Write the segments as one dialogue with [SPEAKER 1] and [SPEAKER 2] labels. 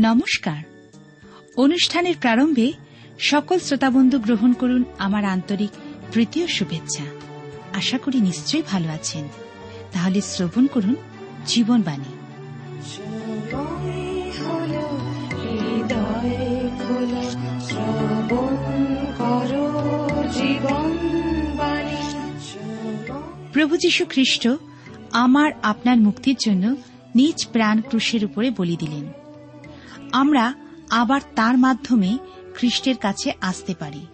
[SPEAKER 1] নমস্কার। অনুষ্ঠানের প্রারম্ভে সকল শ্রোতাবন্ধু গ্রহণ করুন আমার আন্তরিক তৃতীয় শুভেচ্ছা। আশা করি নিশ্চয়ই ভালো আছেন। তাহলে শ্রবণ করুন জীবনবাণী। প্রভু যীশু খ্রিস্ট আমার আপনার মুক্তির জন্য নিজ প্রাণ ক্রুশের উপরে বলি দিলেন। আমরা আবার তার মাধ্যমে খ্রিস্টের কাছে আসতে পারি।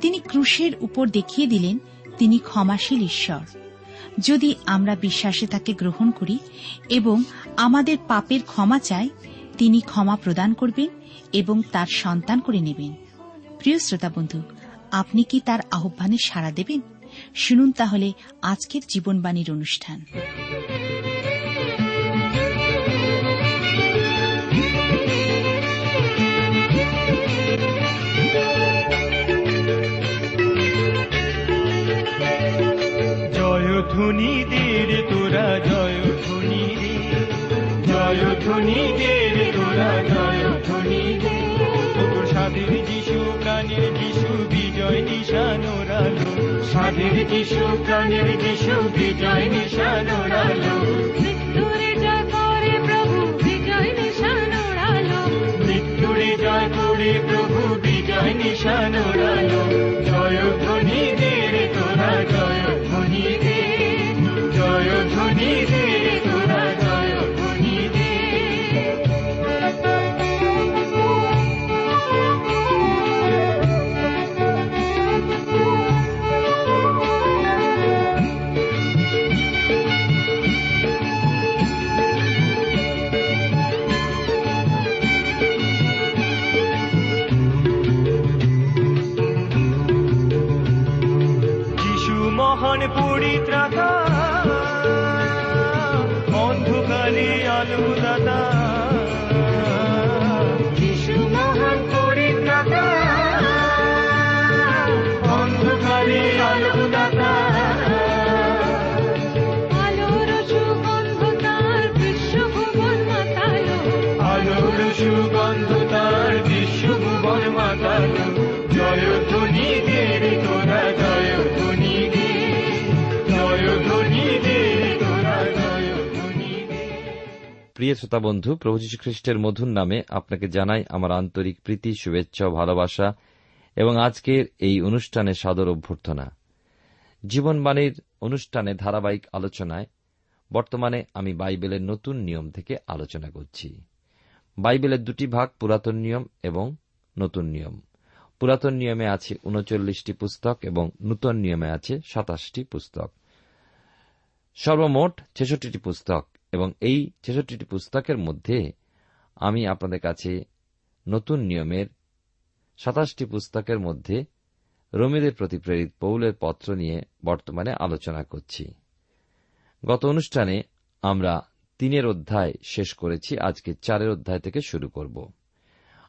[SPEAKER 1] তিনি ক্রুশের উপর দেখিয়ে দিলেন, তিনি ক্ষমাশীল ঈশ্বর। যদি আমরা বিশ্বাসে তাকে গ্রহণ করি এবং আমাদের পাপের ক্ষমা চাই, তিনি ক্ষমা প্রদান করবেন এবং তার সন্তান করে নেবেন। প্রিয় শ্রোতা বন্ধু, আপনি কি তার আহ্বানে সাড়া দেবেন? শুনুন তাহলে আজকের জীবনবাণীর অনুষ্ঠান।
[SPEAKER 2] জয়ধ্বনি দের তোরা জয়ধ্বনি রে জয়ধ্বনি দের তোরা জয়ধ্বনি রে তোর সাধের যিশু প্রাণের যিশু বিজয় নিশান ওরালো সাধের যিশু প্রাণের যিশু বিজয় নিশান ওরালো
[SPEAKER 3] মৃত্যুরে জয় করে প্রভু বিজয় নিশান
[SPEAKER 2] মৃত্যুরে জয় করে প্রভু বিজয় নিশান ওরালো জয়ধ্বনি তোরা
[SPEAKER 4] প্রিয় শ্রোতা বন্ধু, প্রভু যীশু খ্রিস্টের মধুর নামে আপনাকে জানাই আমার আন্তরিক প্রীতি, শুভেচ্ছা ও ভালোবাসা এবং আজকের এই অনুষ্ঠানে সাদর অভ্যর্থনা। জীবনবাণীর অনুষ্ঠানে ধারাবাহিক আলোচনায় বর্তমানে আমি বাইবেলের নতুন নিয়ম থেকে আলোচনা করছি। বাইবেলের দুটি ভাগ, পুরাতন নিয়ম এবং নতুন নিয়ম। পুরাতন নিয়মে আছে উনচল্লিশটি পুস্তক এবং নূতন নিয়মে আছে সাতাশটি পুস্তক। সর্বমোট ছেষট্টিটি পুস্তক। এবং এই ছেষট্টিটি পুস্তকের মধ্যে আমি আপনাদের কাছে নতুন নিয়মের সাতাশটি পুস্তকের মধ্যে রোমিদের প্রতি প্রেরিত পৌলের পত্র নিয়ে বর্তমানে আলোচনা করছি। গত অনুষ্ঠানে আমরা তিনের অধ্যায় শেষ করেছি, আজকে চারের অধ্যায় থেকে শুরু করব।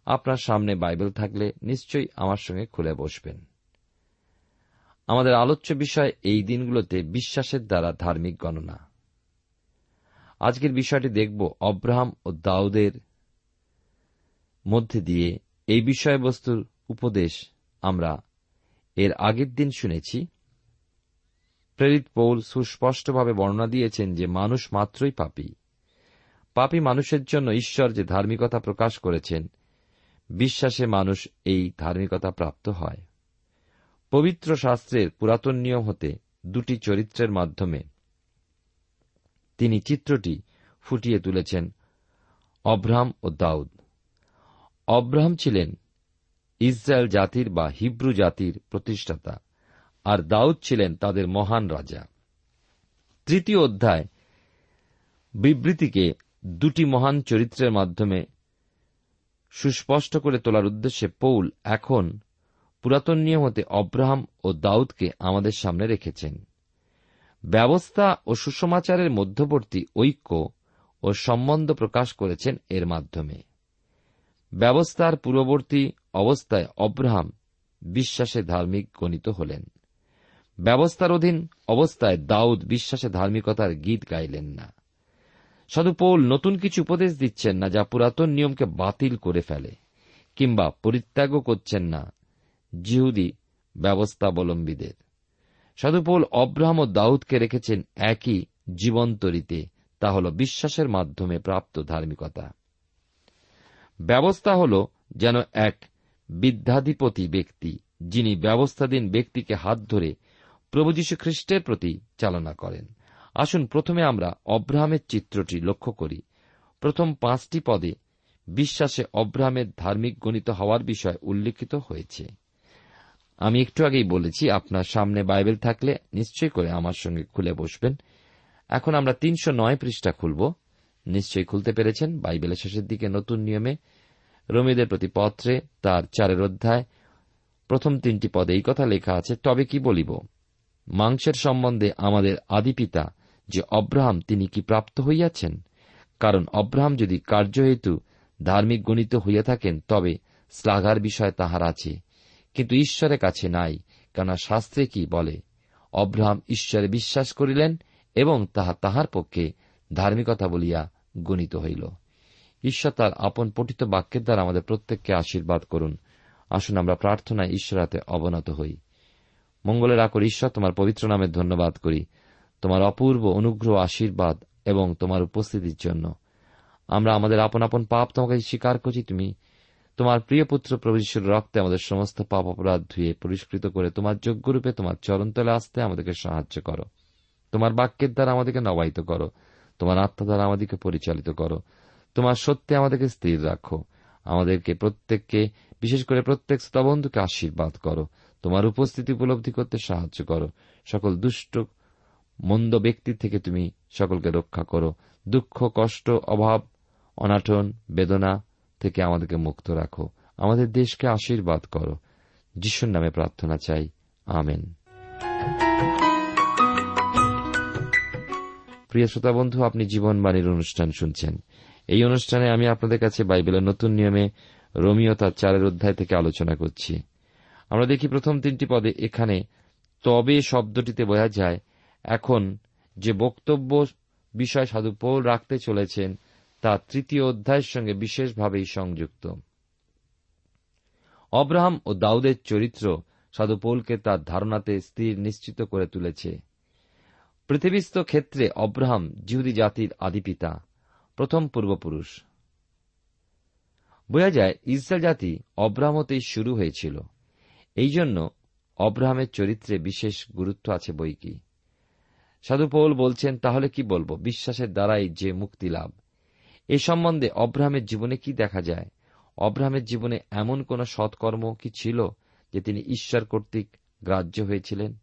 [SPEAKER 4] আপনার সামনে বাইবেল থাকলে নিশ্চয়ই আমার সঙ্গে খুলে বসবেন। আমাদের আলোচ্য বিষয় এই দিনগুলোতে বিশ্বাসের দ্বারা ধার্মিক গণনা। আজকের বিষয়টি দেখব অব্রাহাম ও দাউদের মধ্যে দিয়ে। এই বিষয়বস্তুর উপদেশ আমরা এর আগের দিন শুনেছি। প্রেরিত পৌল সুস্পষ্টভাবে বর্ণনা দিয়েছেন যে মানুষ মাত্রই পাপী। পাপী মানুষের জন্য ঈশ্বর যে ধার্মিকতা প্রকাশ করেছেন, বিশ্বাসে মানুষ এই ধার্মিকতা প্রাপ্ত হয়। পবিত্র শাস্ত্রের পুরাতন নিয়ম হতে দুটি চরিত্রের মাধ্যমে তিনি চিত্রটি ফুটিয়ে তুলেছেন অব্রাহাম ও দাউদ। অব্রাহাম ছিলেন ইসরায়েল জাতির বা হিব্রু জাতির প্রতিষ্ঠাতা, আর দাউদ ছিলেন তাদের মহান রাজা। তৃতীয় অধ্যায় বিবৃতিকে দুটি মহান চরিত্রের মাধ্যমে সুস্পষ্ট করে তোলার উদ্দেশ্যে পৌল এখন পুরাতন নিয়ম হতে অব্রাহাম ও দাউদকে আমাদের সামনে রেখেছেন। ব্যবস্থা ও সুসমাচারের মধ্যবর্তী ঐক্য ও সম্বন্ধ প্রকাশ করেছেন এর মাধ্যমে। ব্যবস্থার পূর্ববর্তী অবস্থায় অব্রাহাম বিশ্বাসে ধার্মিক গণিত হলেন। ব্যবস্থার অধীন অবস্থায় দাউদ বিশ্বাসে ধার্মিকতার গীত গাইলেন না। সাধু পৌল নতুন কিছু উপদেশ দিচ্ছেন না যা পুরাতন নিয়মকে বাতিল করে ফেলে, কিংবা পরিত্যাগও করছেন না। জিহুদি ব্যবস্থাবলম্বীদের। সাধু পৌল অব্রাহাম ও দাউদকে রেখেছেন একই জীবন্তরীতে। তা হল বিশ্বাসের মাধ্যমে প্রাপ্ত ধার্মিকতা। ব্যবস্থা হল যেন এক বিদ্যাধিপতি ব্যক্তি, যিনি ব্যবস্থাধীন ব্যক্তিকে হাত ধরে প্রভু যীশু খ্রিস্টের প্রতি চালনা করেন। আসুন প্রথমে আমরা অব্রাহামের চিত্রটি লক্ষ্য করি। প্রথম পাঁচটি পদে, বিশ্বাসে অব্রাহামের ধার্মিক গণিত হওয়ার বিষয় উল্লেখিত হয়েছে। আমি একটু আগেই বলেছি, আপনার সামনে বাইবেল থাকলে নিশ্চয় করে আমার সঙ্গে খুলে বসবেন। এখন আমরা তিনশো নয় পৃষ্ঠা খুলব। নিশ্চয়ই খুলতে পেরেছেন, বাইবেলের শেষের দিকে নতুন নিয়মে। রমিদের প্রতি পত্রে, তার চারের অধ্যায়, প্রথম তিনটি পদে এই কথা লেখা আছে, তবে কি বলিব? মাংসের সম্বন্ধে আমাদের আদিপিতা যে অব্রাহাম, তিনি কি প্রাপ্ত হইয়াছেন? কারণ অব্রাহাম যদি কার্যহেতু ধার্মিক গণিত হইয়া থাকেন, তবে শ্লাঘার বিষয় তাহার আছে। কিন্তু ঈশ্বরের কাছে নাই, কেননা শাস্ত্রে কি বলে, অব্রাহাম ঈশ্বরে বিশ্বাস করিলেন এবং তাহা তাহার পক্ষে ধার্মিকতা বলিয়া গণিত হইল। ঈশ্বর তার আপন পঠিত বাক্যের দ্বারা আমাদের প্রত্যেককে আশীর্বাদ করুন। আসুন আমরা প্রার্থনায় ঈশ্বরাতে অবনত হই। মঙ্গলের আকর ঈশ্বর তোমার পবিত্র নামে ধন্যবাদ করি। তোমার অপূর্ব অনুগ্রহ, আশীর্বাদ এবং তোমার উপস্থিতির জন্য। আমরা আমাদের আপন আপন পাপ তোমাকে স্বীকার করছি, তুমি তোমার প্রিয় পুত্র প্রভুশ্বর রক্তে আমাদের সমস্ত পাপ অপরাধ ধুয়ে পরিষ্কৃত করে তোমার যোগ্যরূপে তোমার চরণতলে আসতে আমাদেরকে সাহায্য করো। তোমার বাক্যের দ্বারা আমাদেরকে নবায়িত করো। তোমার আত্মা দ্বারা আমাদেরকে পরিচালিত করো। তোমার সত্যে আমাদেরকে স্থির রাখো। আমাদেরকে প্রত্যেককে, বিশেষ করে প্রত্যেক শ্রোতাবন্ধুকে আশীর্বাদ করো। তোমার উপস্থিতি উপলব্ধি করতে সাহায্য করো। সকল দুষ্ট, মন্দ ব্যক্তির থেকে তুমি সকলকে রক্ষা করো। দুঃখ, কষ্ট, অভাব অনাটন বেদনা থেকে আমাদেরকে মুক্ত রাখো। আমাদের দেশকে আশীর্বাদ করো। যিশুর নামে প্রার্থনা চাই। আমেন। প্রিয় শ্রোতা বন্ধু, আপনি জীবনবাণীর অনুষ্ঠান শুনছেন। এই অনুষ্ঠানে আমি আপনাদের কাছে বাইবেলের নতুন নিয়মে রোমিও তার চারের অধ্যায় থেকে আলোচনা করছি। আমরা দেখি প্রথম তিনটি পদে, এখানে তবে শব্দটিতে বোঝা যায়, এখন যে বক্তব্য বিষয় সাধু পৌল রাখতে চলেছেন তা তৃতীয় অধ্যায়ের সঙ্গে বিশেষভাবেই সংযুক্ত। অব্রাহাম ও দাউদের চরিত্র সাধু পৌলকে তার ধারণাতে স্থির নিশ্চিত করে তুলেছে। পৃথিবীস্থ ক্ষেত্রে অব্রাহাম জিহুদি জাতির আদিপিতা, প্রথম পূর্বপুরুষ। বোঝা যায়, ইসরায়েল জাতি অব্রাহমতেই শুরু হয়েছিল। এই জন্য অব্রাহামের চরিত্রে বিশেষ গুরুত্ব আছে বই কি সাধু বলছেন, তাহলে কি বলব? বিশ্বাসের দ্বারাই যে মুক্তি লাভ। এ সম্বন্ধে অব্রাহামের জীবনে কি দেখা যায়? অব্রাহামের জীবনে এমন কোন সৎকর্ম কি ছিল যে তিনি ঈশ্বর কর্তৃক গ্রাহ্য হয়েছিলেন?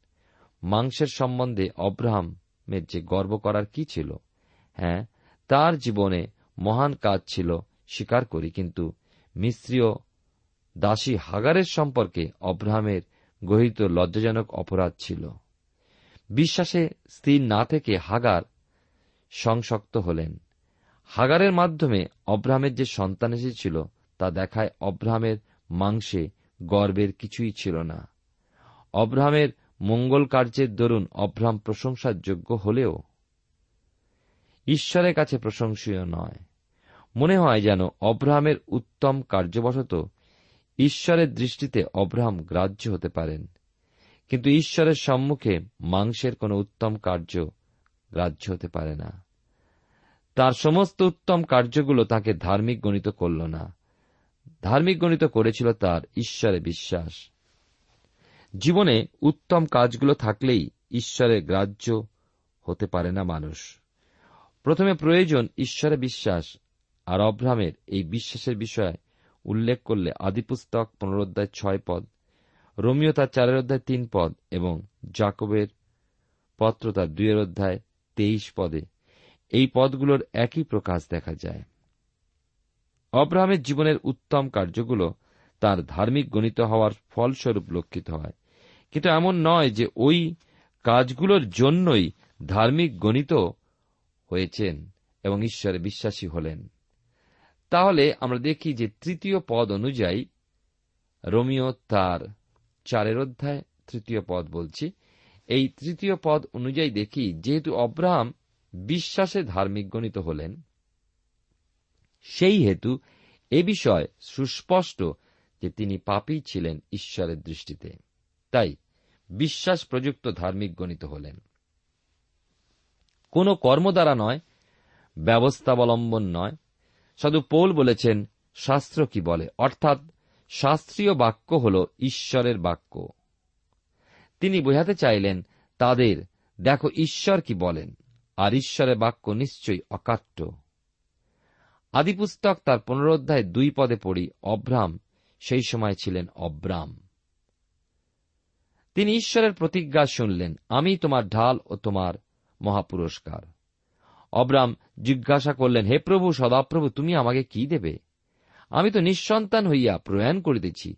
[SPEAKER 4] মাংসের সম্বন্ধে অব্রাহামের যে গর্ব করার কি ছিল? হ্যাঁ তার জীবনে মহান কাজ ছিল স্বীকার করি, কিন্তু মিস্ত্রীয় দাসী হাগারের সম্পর্কে অব্রাহামের গহিত লজ্জাজনক অপরাধ ছিল। বিশ্বাসে স্থির না থেকে হাগার সংশক্ত হলেন। হাগারের মাধ্যমে অব্রাহামের যে সন্তান এসেছিল, তা দেখায় অব্রাহামের মাংসে গর্বের কিছুই ছিল না। অব্রাহামের মঙ্গল কার্যের দরুন অব্রাহাম প্রশংসার যোগ্য হলেও ঈশ্বরের কাছে প্রশংসীয় নয়। মনে হয় যেন অব্রাহামের উত্তম কার্যবশত ঈশ্বরের দৃষ্টিতে অব্রাহাম গ্রাহ্য হতে পারেন। কিন্তু ঈশ্বরের সম্মুখে মাংসের কোন উত্তম কার্য গ্রাহ্য হতে পারে না। তার সমস্ত উত্তম কার্যগুলো তাকে ধার্মিক গণিত করল না। ধার্মিক গণিত করেছিল তার ঈশ্বরে বিশ্বাস। জীবনে উত্তম কাজগুলো থাকলেই ঈশ্বরের গ্রাহ্য হতে পারে না মানুষ। প্রথমে প্রয়োজন ঈশ্বরে বিশ্বাস, আর অব্রাহামের এই বিশ্বাসের বিষয়ে উল্লেখ করলে আদিপুস্তক পুনরোধ্যায় ছয় পদ, রোমিও তার চারের অধ্যায় তিন পদ এবং জাকবের পত্র তার দুইয়ের অধ্যায় তেইশ পদে এই পদগুলোর একই প্রকাশ দেখা যায়। অব্রাহামের জীবনের উত্তম কার্যগুলো তার ধার্মিক গণিত হওয়ার ফলস্বরূপ লক্ষিত হয়। কিন্তু এমন নয় যে ওই কাজগুলোর জন্যই ধার্মিক গণিত হয়েছেন এবং ঈশ্বরে বিশ্বাসী হলেন। তাহলে আমরা দেখি যে তৃতীয় পদ অনুযায়ী রোমিও তার চারের অধ্যায় তৃতীয় পদ বলছি। এই তৃতীয় পদ অনুযায়ী দেখি যেহেতু অব্রাহাম বিশ্বাসে ধার্মিক গণিত হলেন, সেই হেতু এ বিষয় সুস্পষ্ট যে তিনি পাপী ছিলেন ঈশ্বরের দৃষ্টিতে। তাই বিশ্বাস প্রযুক্ত ধার্মিক গণিত হলেন। কোন কর্ম দ্বারা নয়, ব্যবস্থাবলম্বন নয়। সাধু পৌল বলেছেন, শাস্ত্র কি বলে? অর্থাৎ শাস্ত্রীয় বাক্য হল ঈশ্বরের বাক্য। তিনি বোঝাতে চাইলেন, তাদের, দেখো ঈশ্বর কি বলেন। আর ঈশ্বরের বাক্য নিশ্চয়ই অকাট্য। আদিপুস্তক তার পুনরোধ্যায় দুই পদে পড়ি, অব্রাম, সেই সময় ছিলেন অব্রাম। তিনি ঈশ্বরের প্রতিজ্ঞা শুনলেন, আমি তোমার ঢাল ও তোমার মহাপুরস্কার। অব্রাম জিজ্ঞাসা করলেন, হে প্রভু, সদাপ্রভু, তুমি আমাকে কি দেবে? আমি তো নিঃসন্তান হইয়া প্রয়াণ করিতেছি।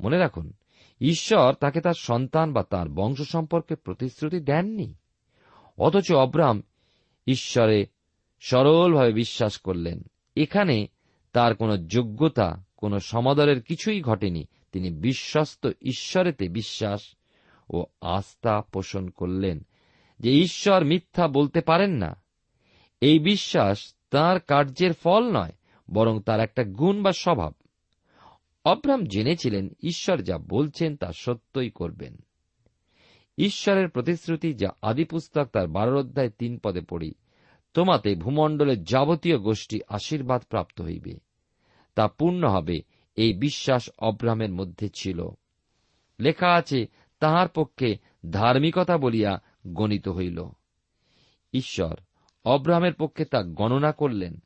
[SPEAKER 4] মনে রাখুন, ঈশ্বর তাকে তার সন্তান বা তার বংশ সম্পর্কে প্রতিশ্রুতি দেননি। অথচ অব্রাম ঈশ্বরে সরলভাবে বিশ্বাস করলেন। এখানে তার কোনো যোগ্যতা, কোনো সমাদরের কিছুই ঘটেনি। তিনি বিশ্বস্ত ঈশ্বরেতে বিশ্বাস ও আস্থা পোষণ করলেন যে ঈশ্বর মিথ্যা বলতে পারেন না। এই বিশ্বাস তার কার্যের ফল নয়, বরং তার একটা গুণ বা স্বভাব। অব্রাম জেনেছিলেন ঈশ্বর যা বলছেন তা সত্যই করবেন। ঈশ্বরের প্রতিশ্রুতি যা আদিপুস্তক তার বারো অধ্যায় তিন পদে পড়ি, তোমাতে ভূমণ্ডলের যাবতীয় গোষ্ঠী আশীর্বাদ প্রাপ্ত হইবে। তা পূর্ণ হবে এই বিশ্বাস অব্রামের মধ্যে ছিল। লেখা আছে, তাহার পক্ষে ধার্মিকতা বলিয়া গণিত হইল। ঈশ্বর অব্রামের পক্ষে তা গণনা করলেন।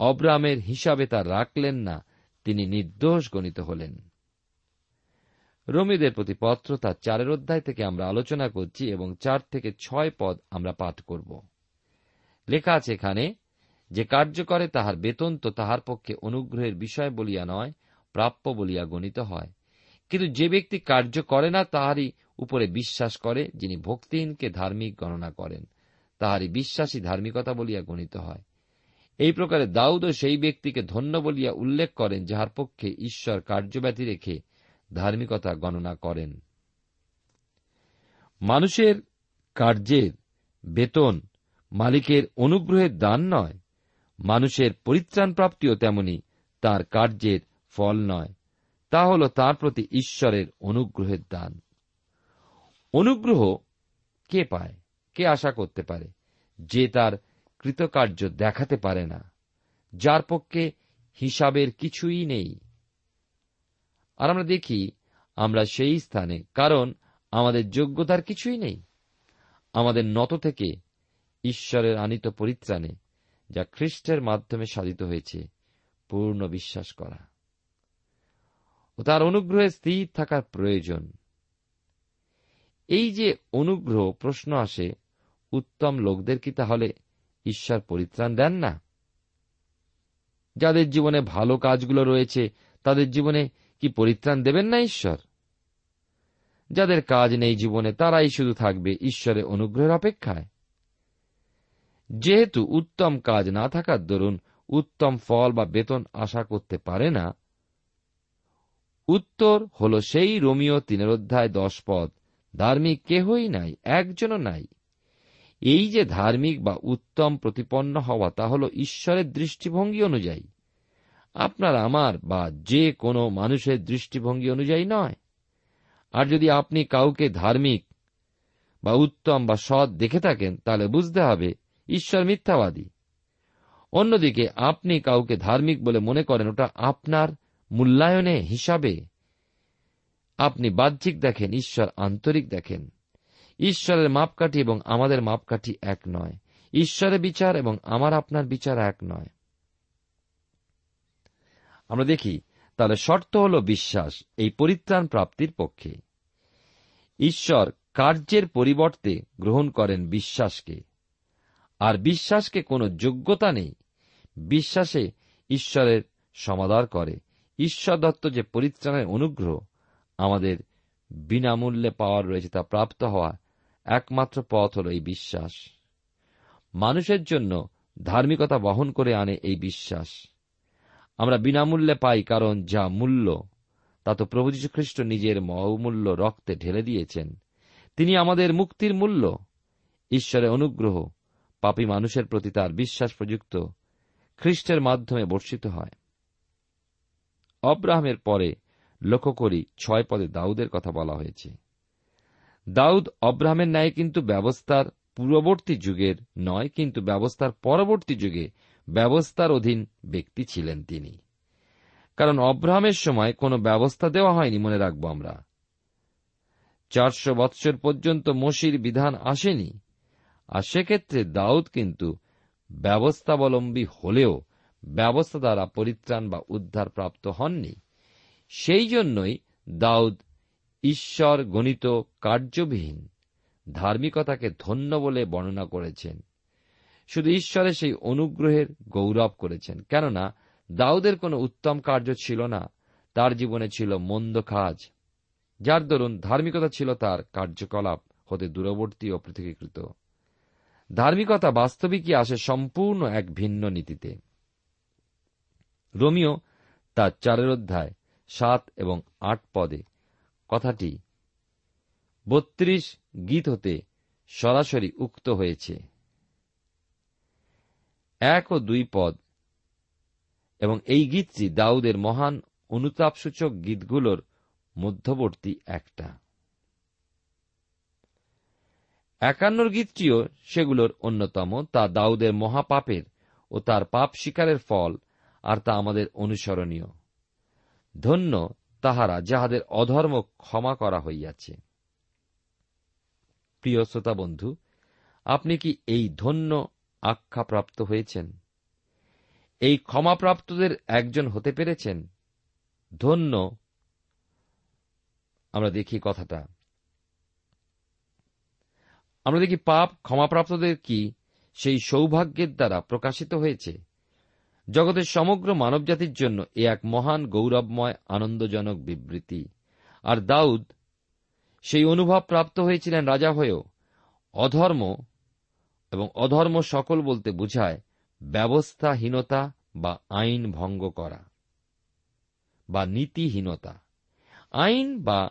[SPEAKER 4] অব্রামের হিসাবে তা রাখলেন না, তিনি নির্দোষ গণিত হলেন। রমিদের প্রতি পত্র তার চারের অধ্যায় থেকে আমরা আলোচনা করছি এবং চার থেকে ছয় পদ আমরা পাঠ করব। লেখা আছে এখানে, যে কার্য করে তাহার বেতন তো তাহার পক্ষে অনুগ্রহের বিষয় বলিয়া নয়, প্রাপ্য বলিয়া গণিত হয়। কিন্তু যে ব্যক্তি কার্য করে না, তাহারই উপরে বিশ্বাস করে, যিনি ভক্তিহীনকে ধার্মিক গণনা করেন। তাহারই বিশ্বাসী ধার্মিকতা বলিয়া গণিত হয়। এই প্রকারে দাউদও সেই ব্যক্তিকে ধন্য বলিয়া উল্লেখ করেন, যাহার পক্ষে ঈশ্বর কার্যব্যতি রেখে ধার্মিকতা গণনা করেন। মানুষের কার্যের বেতন, মালিকের অনুগ্রহের দান নয়, মানুষের পরিত্রাণ প্রাপ্তিও তেমনি তার কার্যের ফল নয়, তা হল তার প্রতি ঈশ্বরের অনুগ্রহের দান। অনুগ্রহ কে পায়? কে আশা করতে পারে? যে তার কৃতকার্য দেখাতে পারে না, যার পক্ষে হিসাবের কিছুই নেই। আর আমরা দেখি, আমরা সেই স্থানে, কারণ আমাদের যোগ্যতার কিছুই নেই। আমাদের নত থেকে ঈশ্বরের আনিত পরিত্রাণে, যা খ্রিস্টের মাধ্যমে সাধিত হয়েছে, পূর্ণ বিশ্বাস করা। ও তার অনুগ্রহে স্থির থাকার প্রয়োজন। এই যে অনুগ্রহ প্রশ্ন আসে, উত্তম লোকদের কি তাহলে ঈশ্বর পরিত্রাণ দেন না? যাদের জীবনে ভালো কাজগুলো রয়েছে, তাদের জীবনে কি পরিত্রাণ দেবেন না ঈশ্বর? যাদের কাজ নেই জীবনে, তারাই শুধু থাকবে ঈশ্বরের অনুগ্রহের অপেক্ষায়। যেহেতু উত্তম কাজ না থাকার দরুন উত্তম ফল বা বেতন আশা করতে পারে না, উত্তর হল সেই রোমিও তিনের অধ্যায় দশ পদ, ধার্মিক কেহই নাই, একজনও নাই। এই যে ধার্মিক বা উত্তম প্রতিপন্ন হওয়া, তা হল ঈশ্বরের দৃষ্টিভঙ্গি অনুযায়ী। আপনার আমার বা যে কোনো মানুষের দৃষ্টিভঙ্গি অনুযায়ী নয়। আর যদি আপনি কাউকে ধার্মিক বা উত্তম বা সৎ দেখে থাকেন, তাহলে বুঝতে হবে ঈশ্বর মিথ্যাবাদী। অন্যদিকে আপনি কাউকে ধার্মিক বলে মনে করেন, ওটা আপনার মূল্যায়নে হিসাবে। আপনি বাহ্যিক দেখেন, ঈশ্বর আন্তরিক দেখেন। ঈশ্বরের মাপকাঠি এবং আমাদের মাপকাঠি এক নয়। ঈশ্বরের বিচার এবং আমার আপনার বিচার এক নয়। আমরা দেখি, তাহলে শর্ত হল বিশ্বাস, এই পরিত্রাণ প্রাপ্তির পক্ষে। ঈশ্বর কার্যের পরিবর্তে গ্রহণ করেন বিশ্বাসকে। আর বিশ্বাসকে কোনো যোগ্যতা নেই, বিশ্বাসে ঈশ্বরের সমাদার করে। ঈশ্বর দত্ত যে পরিত্রাণের অনুগ্রহ, আমাদের বিনামূল্যে পাওয়ার রয়েছে তা প্রাপ্ত হওয়া একমাত্র পথ হল এই বিশ্বাস। মানুষের জন্য ধার্মিকতা বহন করে আনে এই বিশ্বাস। আমরা বিনামূল্যে পাই কারণ যা মূল্য। তা তো প্রভু খ্রিস্ট নিজের মহমূল্য রক্তে ঢেলে দিয়েছেন। তিনি আমাদের মুক্তির মূল্য। ঈশ্বরের অনুগ্রহ পাপী মানুষের প্রতি তার বিশ্বাস প্রযুক্ত খ্রিস্টের মাধ্যমে বর্ষিত হয়। অব্রাহামের পরে লক্ষ্য করি ছয় পদে দাউদের কথা বলা হয়েছে। দাউদ অব্রাহামের ন্যায় কিন্তু ব্যবস্থার পূর্ববর্তী যুগের নয়, কিন্তু ব্যবস্থার পরবর্তী যুগে ব্যবস্থার অধীন ব্যক্তি ছিলেন তিনি। কারণ অব্রাহামের সময় কোনো ব্যবস্থা দেওয়া হয়নি, মনে রাখব আমরা। চারশো বৎসর পর্যন্ত মসির বিধান আসেনি, আর সেক্ষেত্রে দাউদ কিন্তু ব্যবস্থাবলম্বী হলেও ব্যবস্থা দ্বারা পরিত্রাণ বা উদ্ধার প্রাপ্ত হননি। সেই জন্যই দাউদ ঈশ্বর গণিত কার্যবিহীন, ধার্মিকতাকে ধন্য বলে বর্ণনা করেছেন। শুধু ঈশ্বরের সেই অনুগ্রহের গৌরব করেছেন। কেননা, দাউদের কোনো উত্তম কার্য ছিল না। তার জীবনে ছিল মন্দ কাজ। যার দরুন ধার্মিকতা ছিল তার কার্যকলাপ হতে দূরবর্তী ও পৃথকীকৃত। ধার্মিকতা বাস্তবিকই আসে সম্পূর্ণ এক ভিন্ন নীতিতে। রোমিও তার চারের অধ্যায় সাত এবং আট পদে কথাটি বত্রিশ গীত হতে সরাসরি উক্ত হয়েছে। এক ও দুই পদ। এবং এই গীতটি দাউদের মহান অনুতাপসূচক গীতগুলোর মধ্যবর্তী একটা। একান্নর গীতটিও সেগুলোর অন্যতম, তা দাউদের মহাপাপের ও তার পাপ শিকারের ফল আর তা আমাদের অনুসরণীয়। ধন্য তাহারা যাহাদের অধর্ম ক্ষমা করা হইয়াছে। প্রিয় শ্রোতা বন্ধু, আপনি কি এই ধন্য আখ্যাপ্রাপ্ত হয়েছেন। এই ক্ষমাপ্রাপ্তদের একজন হতে পেরেছেন। ধন্য। আমরা দেখি কথাটা। আমরা দেখি পাপ ক্ষমাপ্রাপ্তদের কি সেই সৌভাগ্যের দ্বারা প্রকাশিত হয়েছে। জগতের সমগ্র মানবজাতির জন্য এ এক মহান গৌরবময়, আনন্দজনক বিবৃতি। আর দাউদ সেই অনুভব প্রাপ্ত হয়েছিলেন রাজা হয়েও। অধর্ম এবং অধর্ম সকল বলতে বুঝায় ব্যবস্থাহীনতা বা আইন ভঙ্গ করা বা নীতিহীনতা। আইন বা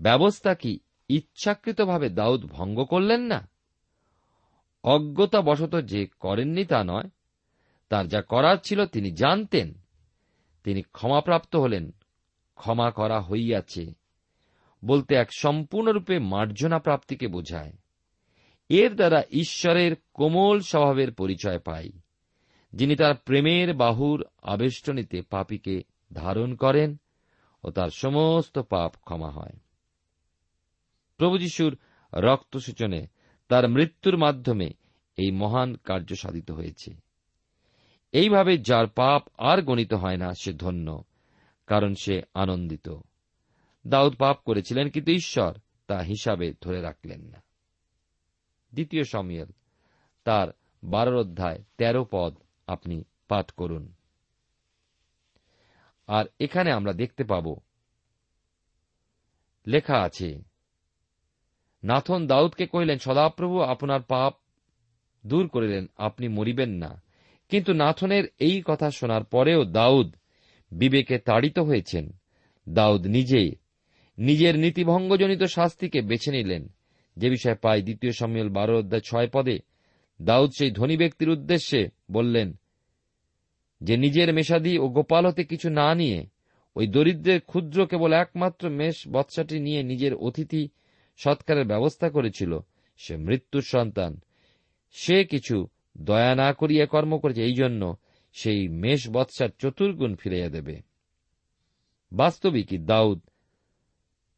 [SPEAKER 4] ব্যবস্থা কি ইচ্ছাকৃতভাবে দাউদ ভঙ্গ করলেন না? অজ্ঞতাবশত যে করেননি তা নয়, তার যা করার ছিল তিনি জানতেন। তিনি ক্ষমাপ্রাপ্ত হলেন, ক্ষমা করা হইয়াছে, বলতে এক সম্পূর্ণরূপে মার্জনা প্রাপ্তিকে বোঝায়। এর দ্বারা ঈশ্বরের কোমল স্বভাবের পরিচয় পাই, যিনি তার প্রেমের বাহুর আবেষ্টনীতে পাপিকে ধারণ করেন ও তার সমস্ত পাপ ক্ষমা হয়। প্রভু যিশুর রক্ত সূচনে তার মৃত্যুর মাধ্যমে এই মহান কার্য সাধিত হয়েছে। এইভাবে যার পাপ আর গণিত হয় না, সে ধন্য, কারণ সে আনন্দিত। দাউদ পাপ করেছিলেন, কিন্তু ঈশ্বর তা হিসাবে ধরে রাখলেন না। দ্বিতীয় সমিয়েল তার বারোর অধ্যায়, তেরো পদ আপনি পাঠ করুন। আর এখানে আমরা দেখতে পাব, লেখা আছে, নাথন দাউদকে কহিলেন, সদাপ্রভু আপনার পাপ দূর করিলেন, আপনি মরিবেন না। কিন্তু নাথনের এই কথা শোনার পরেও দাউদ বিবেকে তাড়িত হয়েছেন। দাউদ নিজে নিজের নীতিভঙ্গজনিত শাস্তিকে বেছে নিলেন। যে বিষয়ে পাই দ্বিতীয় সম্মেল বারো অধ্যায় ছয় পদে, দাউদ সেই ধনী ব্যক্তির উদ্দেশ্যে বললেন, যে নিজের মেশাদি ও গোপাল হতে কিছু না নিয়ে, ওই দরিদ্রের ক্ষুদ্র কেবল একমাত্র মেষ বৎসাটি নিয়ে নিজের অতিথি সৎকারের ব্যবস্থা করেছিল, সে মৃত্যুর সন্তান। সে কিছু দয়া না করিয়া কর্ম করেছে, এই জন্য সেই মেষ বৎসার চতুর্গুণ ফিরাইয়া দেবে। বাস্তবিকই দাউদ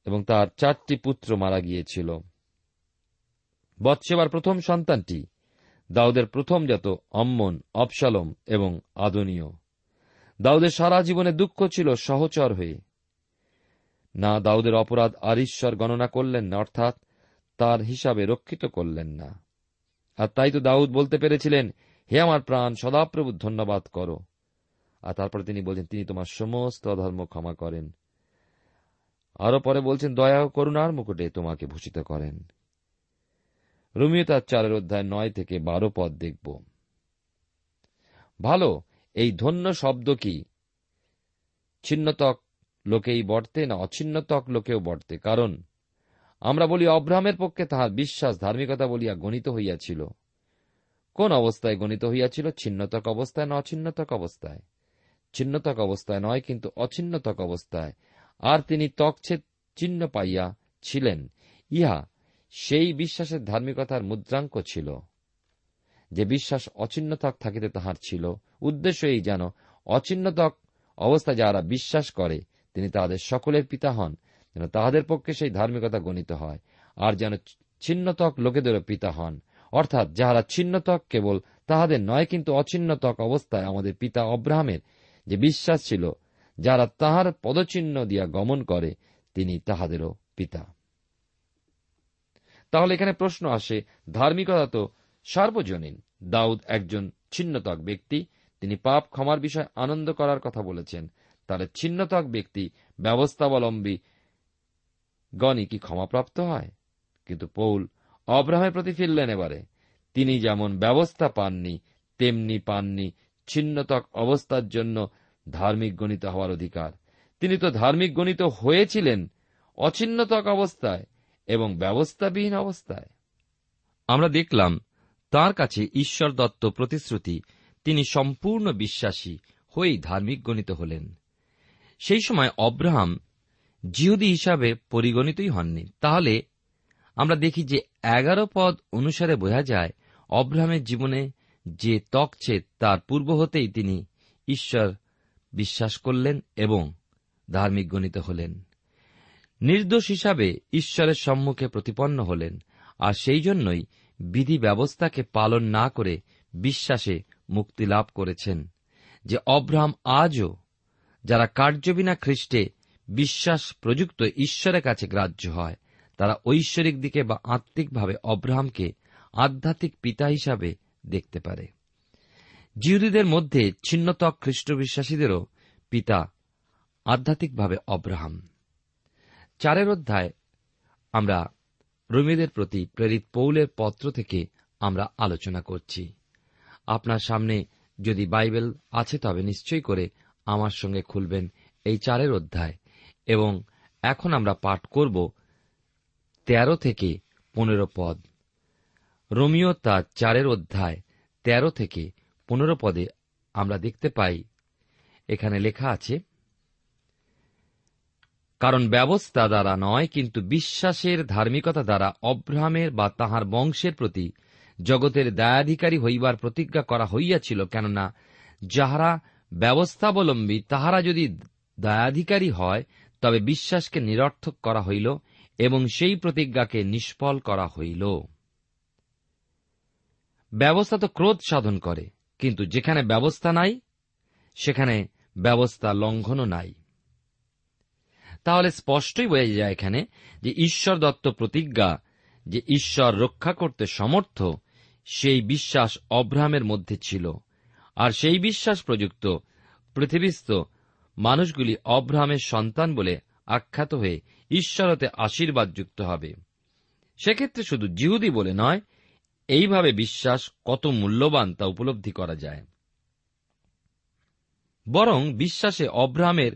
[SPEAKER 4] এবং তার চারটি পুত্র মারা গিয়েছিল। বৎসেবার প্রথম সন্তানটি দাউদের প্রথম জাত অম্মন অপসালম এবং আদনীয়। দাউদের সারা জীবনে দুঃখ ছিল সহচর হয়ে। না দাউদের অপরাধ আর ঈশ্বর গণনা করলেন না, অর্থাৎ তার হিসাবে রক্ষিত করলেন না। আর তাই তো দাউদ বলতে পেরেছিলেন, হে আমার প্রাণ, সদাপ্রভু ধন্যবাদ করো। আর তারপরে তিনি বলছেন, তিনি তোমার সমস্ত অধর্ম ক্ষমা করেন। আরও পরে বলছেন, দয়া করুণার মুকুটে তোমাকে ভূষিত করেন। রুমিও তার চারের অধ্যায় নয় থেকে বারো পদ দেখব। ভালো, এই ধন্য শব্দ কি? ছিন্নতক লোকেই বর্তে না অছিন্নতক লোকেও বর্তে? কারণ আমরা বলি অব্রাহামের পক্ষে তাহার বিশ্বাস, ধার্মিকতা বলিয়া গণিত হইয়াছিল। কোন অবস্থায় গণিত হইয়াছিল? ছিন্নতক অবস্থায় না অছিন্নতক অবস্থায়? ছিন্নতক অবস্থায় নয়, কিন্তু অছিন্নতক অবস্থায়। আর তিনি তকছেদ চিহ্ন পাইয়া ছিলেন। ইহা সেই বিশ্বাসের ধার্মিকতার মুদ্রাঙ্ক ছিল। যে বিশ্বাস অচিহ্নতক থাকিতে তাহার ছিল, উদ্দেশ্য এই যেন অচিহ্নতক অবস্থায় যাহারা বিশ্বাস করে, তিনি তাহাদের সকলের পিতা হন, যেন তাহাদের পক্ষে সেই ধার্মিকতা গণিত হয়, আর যেন ছিন্নতক লোকেদেরও পিতা হন। অর্থাৎ যাহারা ছিন্নতক কেবল তাহাদের নয়, কিন্তু অছিন্নতক অবস্থায় আমাদের পিতা অব্রাহামের যে বিশ্বাস ছিল, যারা তাহার পদচিহ্ন দিয়া গমন করে, তিনি তাহাদেরও পিতা। তাহলে এখানে প্রশ্ন আসে, ধার্মিকতা তো সার্বজনীন। দাউদ একজন ছিন্নতক ব্যক্তি, তিনি পাপ ক্ষমার বিষয়ে আনন্দ করার কথা বলেছেন। তাহলে ছিন্নতক ব্যক্তি ব্যবস্থাবলম্বী গণই কি ক্ষমাপ্রাপ্ত হয়? কিন্তু পৌল অব্রাহামের প্রতি ফিরলেন এবারে। তিনি যেমন ব্যবস্থা পাননি, তেমনি পাননি ছিন্নতক অবস্থার জন্য ধার্মিক গণিত হওয়ার অধিকার। তিনি তো ধার্মিক গণিত হয়েছিলেন অছিন্নতক অবস্থায়। এবং ব্যবস্থাবিহীন অবস্থায়। আমরা দেখলাম তার কাছে ঈশ্বর দত্ত প্রতিশ্রুতি, তিনি সম্পূর্ণ বিশ্বাসী হয়েই ধার্মিক গণিত হলেন। সেই সময় অব্রাহাম জিহুদি হিসাবে পরিগণিতই হননি। তাহলে আমরা দেখি যে এগারো পদ অনুসারে বোঝা যায় অব্রাহামের জীবনে যে তকছে তার পূর্ব হতেই তিনি ঈশ্বর বিশ্বাস করলেন এবং ধার্মিক গণিত হলেন। নির্দোষ হিসাবে ঈশ্বরের সম্মুখে প্রতিপন্ন হলেন, আর সেই জন্যই বিধি ব্যবস্থাকে পালন না করে বিশ্বাসে মুক্তি লাভ করেছেন, যে অব্রাহাম আজও যারা কার্যবিনা খ্রিস্টে বিশ্বাস প্রযুক্ত ঈশ্বরের কাছে গ্রাহ্য হয়, তারা ঐশ্বরিক দিকে বা আত্মিকভাবে অব্রাহামকে আধ্যাত্মিক পিতা হিসাবে দেখতে পারে। জিহুদীদের মধ্যে ছিন্নতক খ্রিস্ট বিশ্বাসীদেরও পিতা আধ্যাত্মিকভাবে অব্রাহাম। চারের অধ্যায়, আমরা রোমীদের প্রতি প্রেরিত পৌলের পত্র থেকে আমরা আলোচনা করছি। আপনার সামনে যদি বাইবেল আছে তবে নিশ্চয়ই করে আমার সঙ্গে খুলবেন এই চারের অধ্যায়, এবং এখন আমরা পাঠ করব তেরো থেকে পনেরো পদ। রোমিও তার চারের অধ্যায়, তেরো থেকে পনেরো পদে আমরা দেখতে পাই, এখানে লেখা আছে কারণ ব্যবস্থা দ্বারা নয়, কিন্তু বিশ্বাসের ধার্মিকতা দ্বারা অব্রাহামের বা তাহার বংশের প্রতি জগতের দায়াধিকারী হইবার প্রতিজ্ঞা করা হইয়াছিল, কেননা যাহারা ব্যবস্থাবলম্বী, তাহারা যদি দায়াধিকারী হয়, তবে বিশ্বাসকে নিরর্থক করা হইল এবং সেই প্রতিজ্ঞাকে নিষ্ফল করা হইল। ব্যবস্থা তো ক্রোধ সাধন করে, কিন্তু যেখানে ব্যবস্থা নাই, সেখানে ব্যবস্থা লঙ্ঘনও নাই। তাহলে স্পষ্টই বোঝা যায় এখানে যে ঈশ্বর দত্ত প্রতিজ্ঞা যে ঈশ্বর রক্ষা করতে সমর্থ, সেই বিশ্বাস অব্রাহামের মধ্যে ছিল। আর সেই বিশ্বাস প্রযুক্ত, পৃথিবীস্থ মানুষগুলি অব্রাহামের সন্তান বলে আখ্যাত হয়ে ঈশ্বরতে আশীর্বাদ যুক্ত হবে। সেক্ষেত্রে শুধু জিহুদি বলে নয়, এইভাবে বিশ্বাস কত মূল্যবান তা উপলব্ধি করা যায়। বরং বিশ্বাসে অব্রাহামের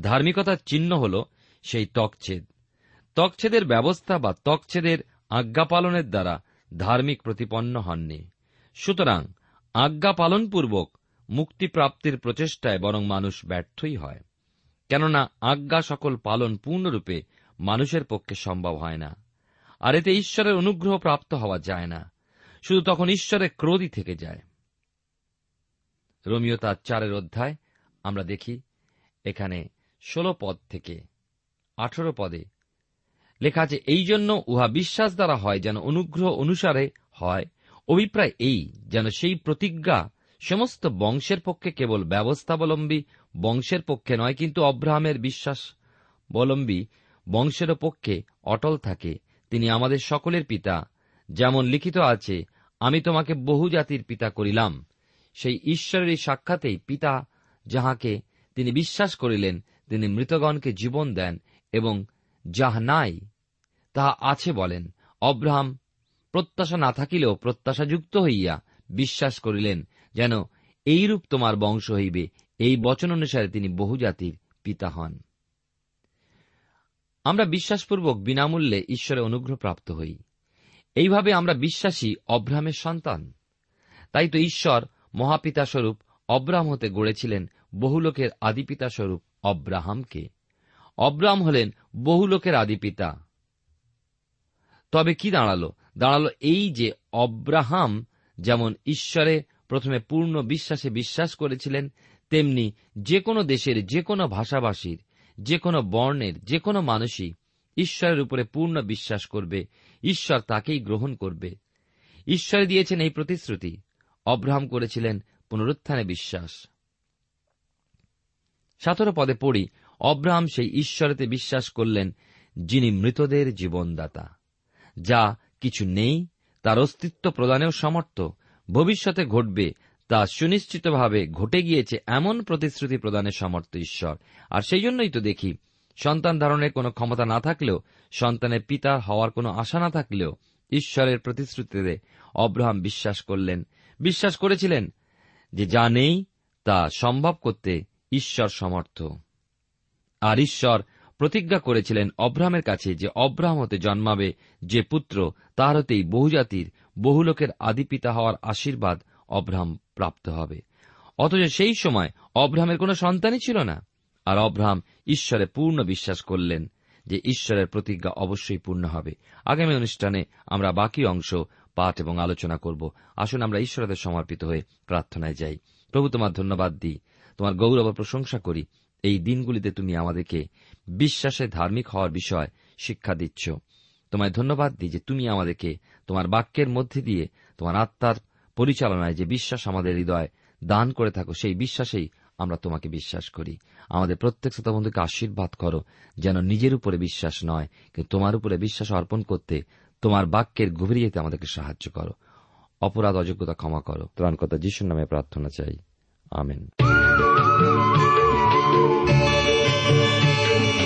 [SPEAKER 4] ধার্মিকতার চিহ্ন হল সেই তকছেদ তকছেদের ব্যবস্থা বা তকছেদের আজ্ঞা পালনের দ্বারা ধার্মিক প্রতিপন্ন হননি। সুতরাং আজ্ঞা পালনপূর্বক মুক্তিপ্রাপ্তির প্রচেষ্টায় বরং মানুষ ব্যর্থই হয়। কেননা আজ্ঞা সকল পালন পূর্ণরূপে মানুষের পক্ষে সম্ভব হয় না। আর এতে ঈশ্বরের অনুগ্রহ প্রাপ্ত হওয়া যায় না। শুধু তখন ঈশ্বরের ক্রোধই থেকে যায়। রোমিও তার চারের অধ্যায়, আমরা দেখি, এখানে ষোলো পদ থেকে আঠেরো পদে লেখা আছে, এই জন্য উহা বিশ্বাস দ্বারা হয় যেন অনুগ্রহ অনুসারে হয়। অভিপ্রায় এই, যেন সেই প্রতিজ্ঞা সমস্ত বংশের পক্ষে কেবল ব্যবস্থাবলম্বী বংশের পক্ষে নয়, কিন্তু অব্রাহামের বিশ্বাসবলম্বী বংশেরও পক্ষে অটল থাকে। তিনি আমাদের সকলের পিতা। যেমন লিখিত আছে, আমি তোমাকে বহু জাতির পিতা করিলাম। সেই ঈশ্বরের এই সাক্ষাতেই পিতা যাহাকে তিনি বিশ্বাস করিলেন তিনি মৃতগণকে জীবন দেন এবং যাহা নাই, তাহা আছে বলেন। অব্রাহাম প্রত্যাশা না থাকিলেও প্রত্যাশাযুক্ত হইয়া বিশ্বাস করিলেন যেন এইরূপ তোমার বংশ হইবে। এই বচন অনুসারে তিনি বহু জাতির পিতা হন। আমরা বিশ্বাসপূর্বক বিনামূল্যে ঈশ্বরে অনুগ্রহ প্রাপ্ত হই। এইভাবে আমরা বিশ্বাসী অব্রাহামের সন্তান। তাই তো ঈশ্বর মহাপিতা স্বরূপ অব্রাহাম হতে গড়েছিলেন বহু লোকের আদিপিতা স্বরূপ অব্রাহামকে। অব্রাহাম হলেন বহু লোকের আদিপিতা তবে কি দাঁড়াল? দাঁড়াল এই যে অব্রাহাম যেমন ঈশ্বরে প্রথমে পূর্ণ বিশ্বাসে বিশ্বাস করেছিলেন, তেমনি যে কোনো দেশের, যে কোনো ভাষাভাষীর, যে কোনো বর্ণের, যে কোনো মানুষই ঈশ্বরের উপরে পূর্ণ বিশ্বাস করবে, ঈশ্বর তাকেই গ্রহণ করবে। ঈশ্বরে দিয়েছেন এই প্রতিশ্রুতি। অব্রাহাম করেছিলেন পুনরুত্থানে বিশ্বাস। সতেরো পদে পড়ি, অব্রাহাম সেই ঈশ্বরেতে বিশ্বাস করলেন, যিনি মৃতদের জীবনদাতা, যা কিছু নেই, তার অস্তিত্ব প্রদানেও সমর্থ ভবিষ্যতে ঘটবে, তা সুনিশ্চিতভাবে ঘটে গিয়েছে এমন প্রতিশ্রুতি প্রদানের সমর্থ ঈশ্বর। আর সেই জন্যই তো দেখি, সন্তান ধারণের কোনো ক্ষমতা না থাকলেও, সন্তানের পিতা হওয়ার কোনো আশা না থাকলেও, ঈশ্বরের প্রতিশ্রুতিতে অব্রাহাম বিশ্বাস করলেন। বিশ্বাস করেছিলেন যে যা নেই, তা সম্ভব করতে ঈশ্বর সমর্থ। আর ঈশ্বর প্রতিজ্ঞা করেছিলেন অব্রাহামের কাছে যে অব্রাহাম হতে জন্মাবে যে পুত্র, তার হতেই বহুজাতির বহু লোকের আদিপিতা হওয়ার আশীর্বাদ অব্রাহাম প্রাপ্ত হবে। অথচ সেই সময় অব্রাহামের কোনো সন্তানই ছিল না। আর অব্রাহাম ঈশ্বরে পূর্ণ বিশ্বাস করলেন যে ঈশ্বরের প্রতিজ্ঞা অবশ্যই পূর্ণ হবে। আগামী অনুষ্ঠানে আমরা বাকি অংশ, পাঠ এবং আলোচনা করব। আসুন আমরা ঈশ্বরের সমর্পিত হয়ে প্রার্থনায় যাই। প্রভু তোমার ধন্যবাদ দিই। তোমার গৌরব প্রশংসা করি। এই দিনগুলিতে তুমি আমাদেরকে বিশ্বাসে ধার্মিক হওয়ার বিষয় শিক্ষা দিচ্ছ। তোমায় ধন্যবাদ দিই যে তুমি আমাদেরকে তোমার বাক্যের মধ্যে দিয়ে তোমার আত্মার পরিচালনায় যে বিশ্বাস আমাদের হৃদয় দান করে থাকো, সেই বিশ্বাসেই আমরা তোমাকে বিশ্বাস করি। আমাদের প্রত্যেক শ্রোতা বন্ধুকে আশীর্বাদ করো যেন নিজের উপরে বিশ্বাস নয়, কিন্তু তোমার উপরে বিশ্বাস অর্পণ করতে তোমার বাক্যের গভীর যেতে আমাদেরকে সাহায্য করো। অপরাধ, অযোগ্যতা ক্ষমা করো। ত্রাণকতা যিশুর নামে প্রার্থনা চাই। আমেন।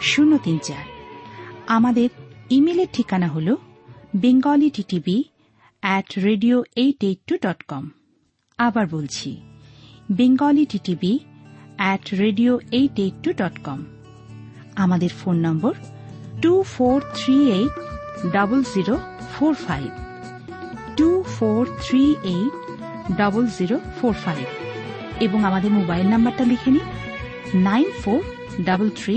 [SPEAKER 1] শূন্য তিন চার আমাদের ইমেলের ঠিকানা হল Bengali TTV at radio eight eight two dot com আবার বলছি Bengali TTV at radio eight eight two dot com আমাদের phone number two four three eight double zero four five two four three eight double zero four five এবং আমাদের mobile নাম্বারটা লিখে নিন nine four double three